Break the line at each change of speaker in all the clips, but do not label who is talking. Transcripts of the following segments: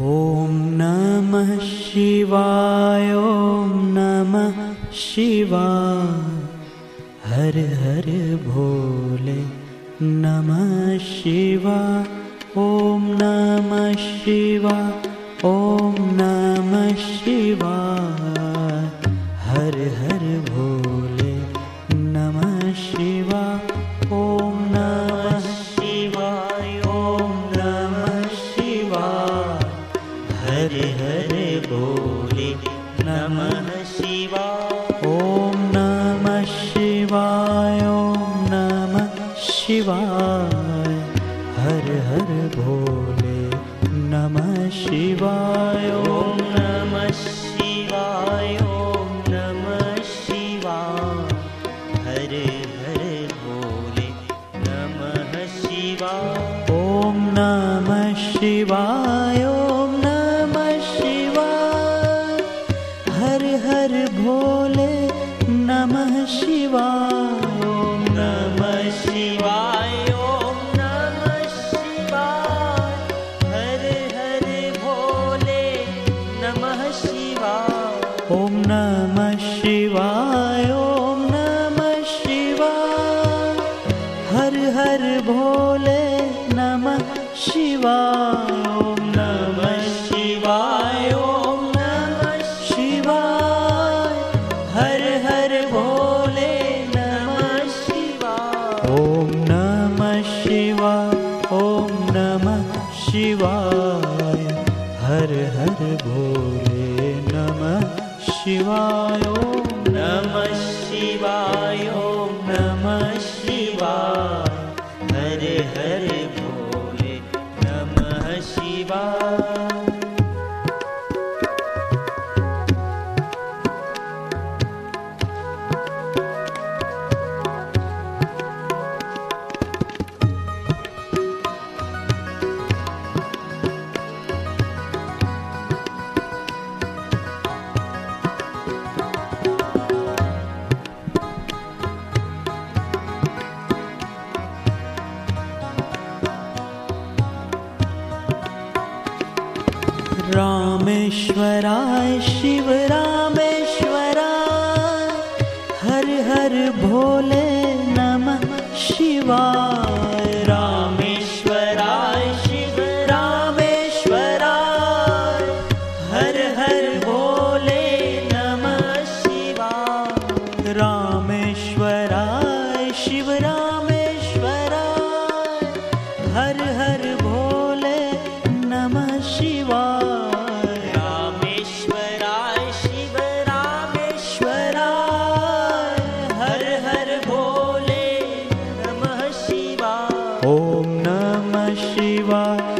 ॐ नमः शिवाय ॐ नमः शिवाय। हर हर भोले नमः शिवाय ॐ नमः शिवाय ॐ नमः शिवाय भोले नमः शिवाय। ॐ नमः शिवाय ॐ नमः शिवाय। हरे हरे भोले नमः शिवाय। ॐ नमः शिवाय ॐ नमः शिवाय। हर हर भोले नमः शिवाय भोले नमः शिवाय ॐ नमः शिवाय ॐ नमः शिवाय। हर हर भोले नमः शिवाय। ॐ नमः शिवाय ॐ नमः शिवाय। हर हर भोले नमः शिवाय रामेश्वराय शिव रामेश्वराय हर हर भोले नमः शिवाय। रामेश्वराय शिव रामेश्वराय हर हर भोले नमः शिवाय। रामेश्वराय शिवाय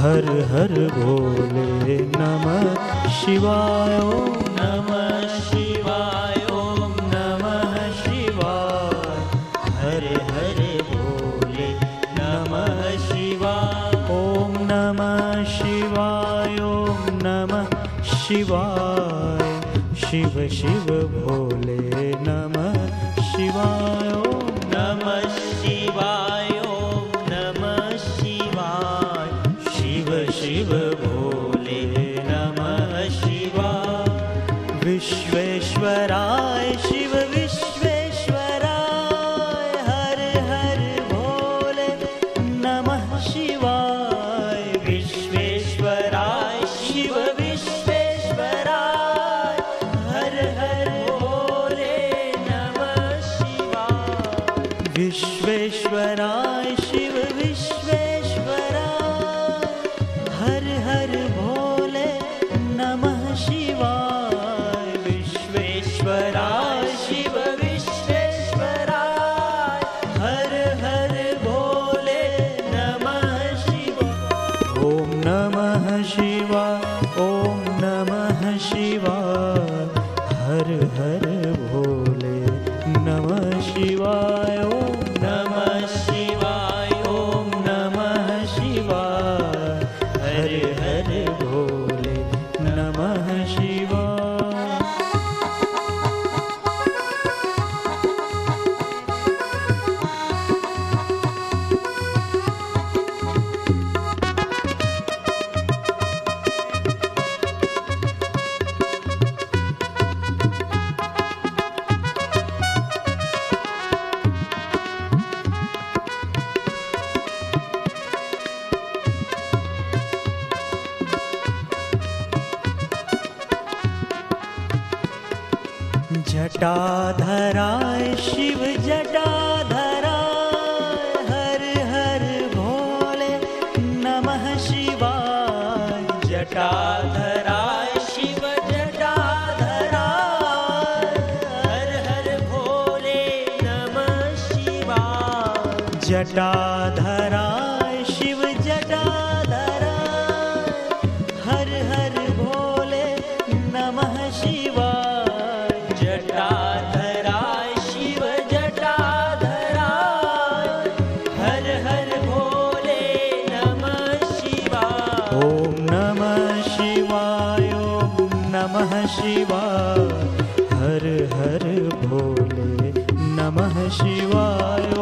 हर हर भोले नमः शिवाय नमः शिवाय नमः शिवाय। हर हर भोले नमः शिवाय। ॐ नमः शिवाय नमः शिवाय। शिव शिव भोले नमः शिवाय 星は धराय शिव जटा धराय हर हर भोले नमः शिवाय जटा धराय शिव जटा धराय हर हर भोले नमः शिवाय जटा धराय शिव जटा हर हर भोले नमः शिवाय।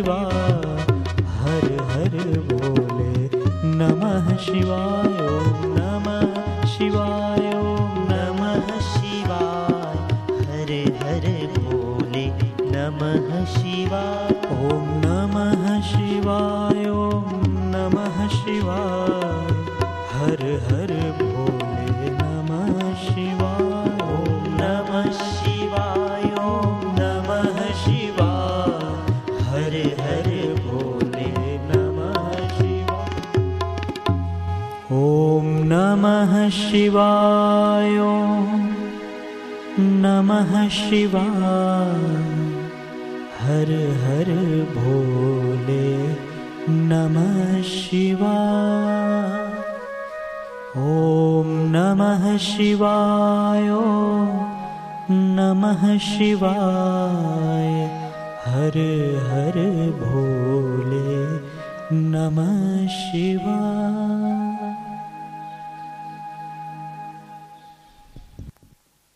சிவா नमः शिवाय। नमः शििििवा हर हर भोले। नमः शिवा ॐ नमः शिवाय। नमः शिवाय। हर हर भोले। नमः शिवा